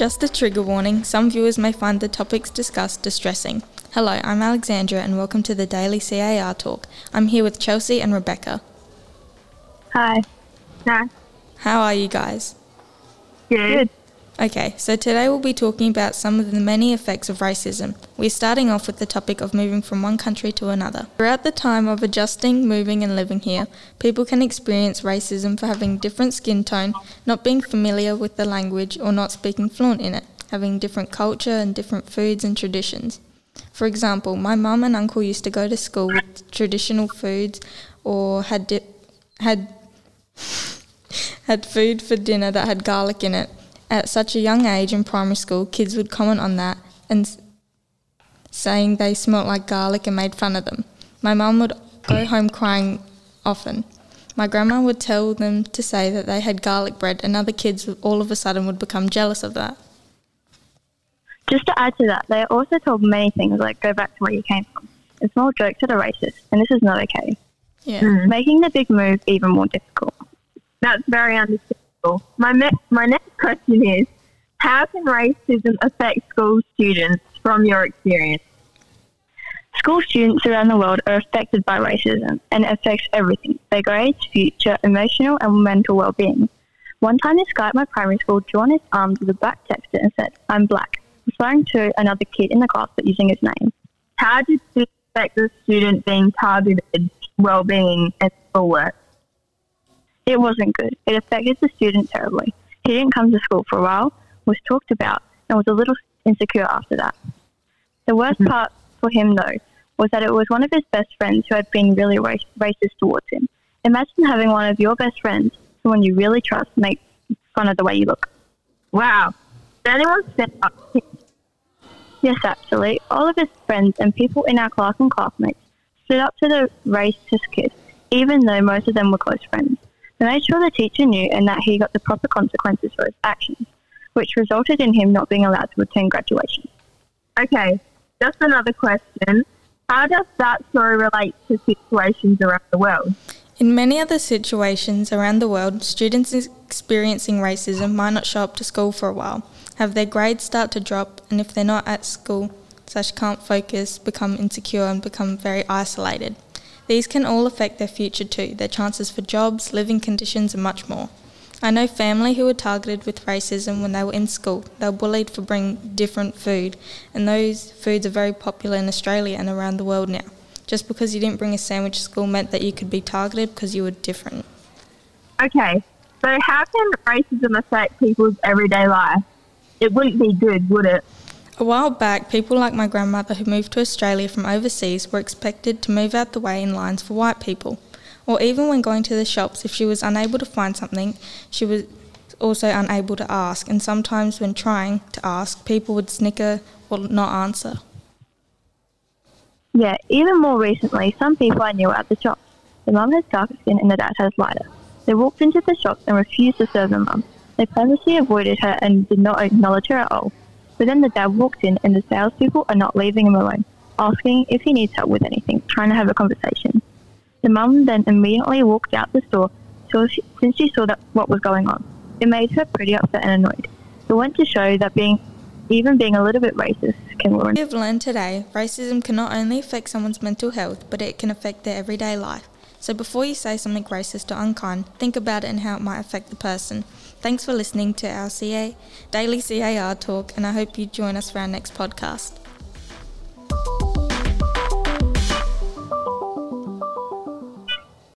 Just a trigger warning some viewers may find the topics discussed distressing. Hello, I'm Alexandra and welcome to the Daily CAR Talk. I'm here with Chelsea and Rebecca. Hi. Hi. How are you guys? Good. Okay, so today we'll be talking about some of the many effects of racism. We're starting off with the topic of moving from one country to another. Throughout the time of adjusting, moving, and living here, people can experience racism for having different skin tone, not being familiar with the language, or not speaking fluent in it, having different culture and different foods and traditions. For example, my mum and uncle used to go to school with traditional foods or had di- had had food for dinner that had garlic in it at such a young age in primary school, kids would comment on that and saying they smelt like garlic and made fun of them. My mum would go home crying often. My grandma would tell them to say that they had garlic bread, and other kids all of a sudden would become jealous of that. Just to add to that, they are also told many things like go back to where you came from and small jokes that are racist, and this is not okay, Yeah. Mm. making the big move even more difficult. That's very understandable. My, me- my next question is How can racism affect school students from your experience? School students around the world are affected by racism, and it affects everything their grades, future, emotional, and mental well being. One time, this guy at my primary school drew on his arm with a black texta and said, I'm black, referring to another kid in the class but using his name. How did this affect the student being targeted well-being and schoolwork? It wasn't good. It affected the student terribly. He didn't come to school for a while, was talked about, and was a little insecure after that. The worst mm-hmm. part for him, though, was that it was one of his best friends who had been really rac- racist towards him. Imagine having one of your best friends, someone you really trust, make fun of the way you look. Wow. Did anyone stand up? Yes, actually, all of his friends and people in our class and classmates stood up to the racist kid, even though most of them were close friends. They made sure the teacher knew and that he got the proper consequences for his actions, which resulted in him not being allowed to attend graduation. Okay, just another question. How does that story relate to situations around the world? In many other situations around the world, students experiencing racism might not show up to school for a while, have their grades start to drop, and if they're not at school, slash can't focus, become insecure and become very isolated. These can all affect their future too, their chances for jobs, living conditions, and much more. I know family who were targeted with racism when they were in school. They were bullied for bringing different food, and those foods are very popular in Australia and around the world now. Just because you didn't bring a sandwich to school meant that you could be targeted because you were different. Okay, so how can racism affect people's everyday life? It wouldn't be good, would it? A while back, people like my grandmother who moved to Australia from overseas were expected to move out the way in lines for white people. Or even when going to the shops, if she was unable to find something, she was also unable to ask. And sometimes, when trying to ask, people would snicker or not answer. Yeah, even more recently, some people I knew at the shops. The mum has darker skin and the dad has lighter. They walked into the shops and refused to serve the mum. They purposely avoided her and did not acknowledge her at all. But then the dad walked in and the salespeople are not leaving him alone, asking if he needs help with anything, trying to have a conversation. The mum then immediately walked out the store so she, since she saw that what was going on. It made her pretty upset and annoyed. It went to show that being even being a little bit racist can ruin We have learned today racism can not only affect someone's mental health, but it can affect their everyday life. So before you say something racist or unkind, think about it and how it might affect the person. Thanks for listening to our CA Daily CAR talk, and I hope you join us for our next podcast.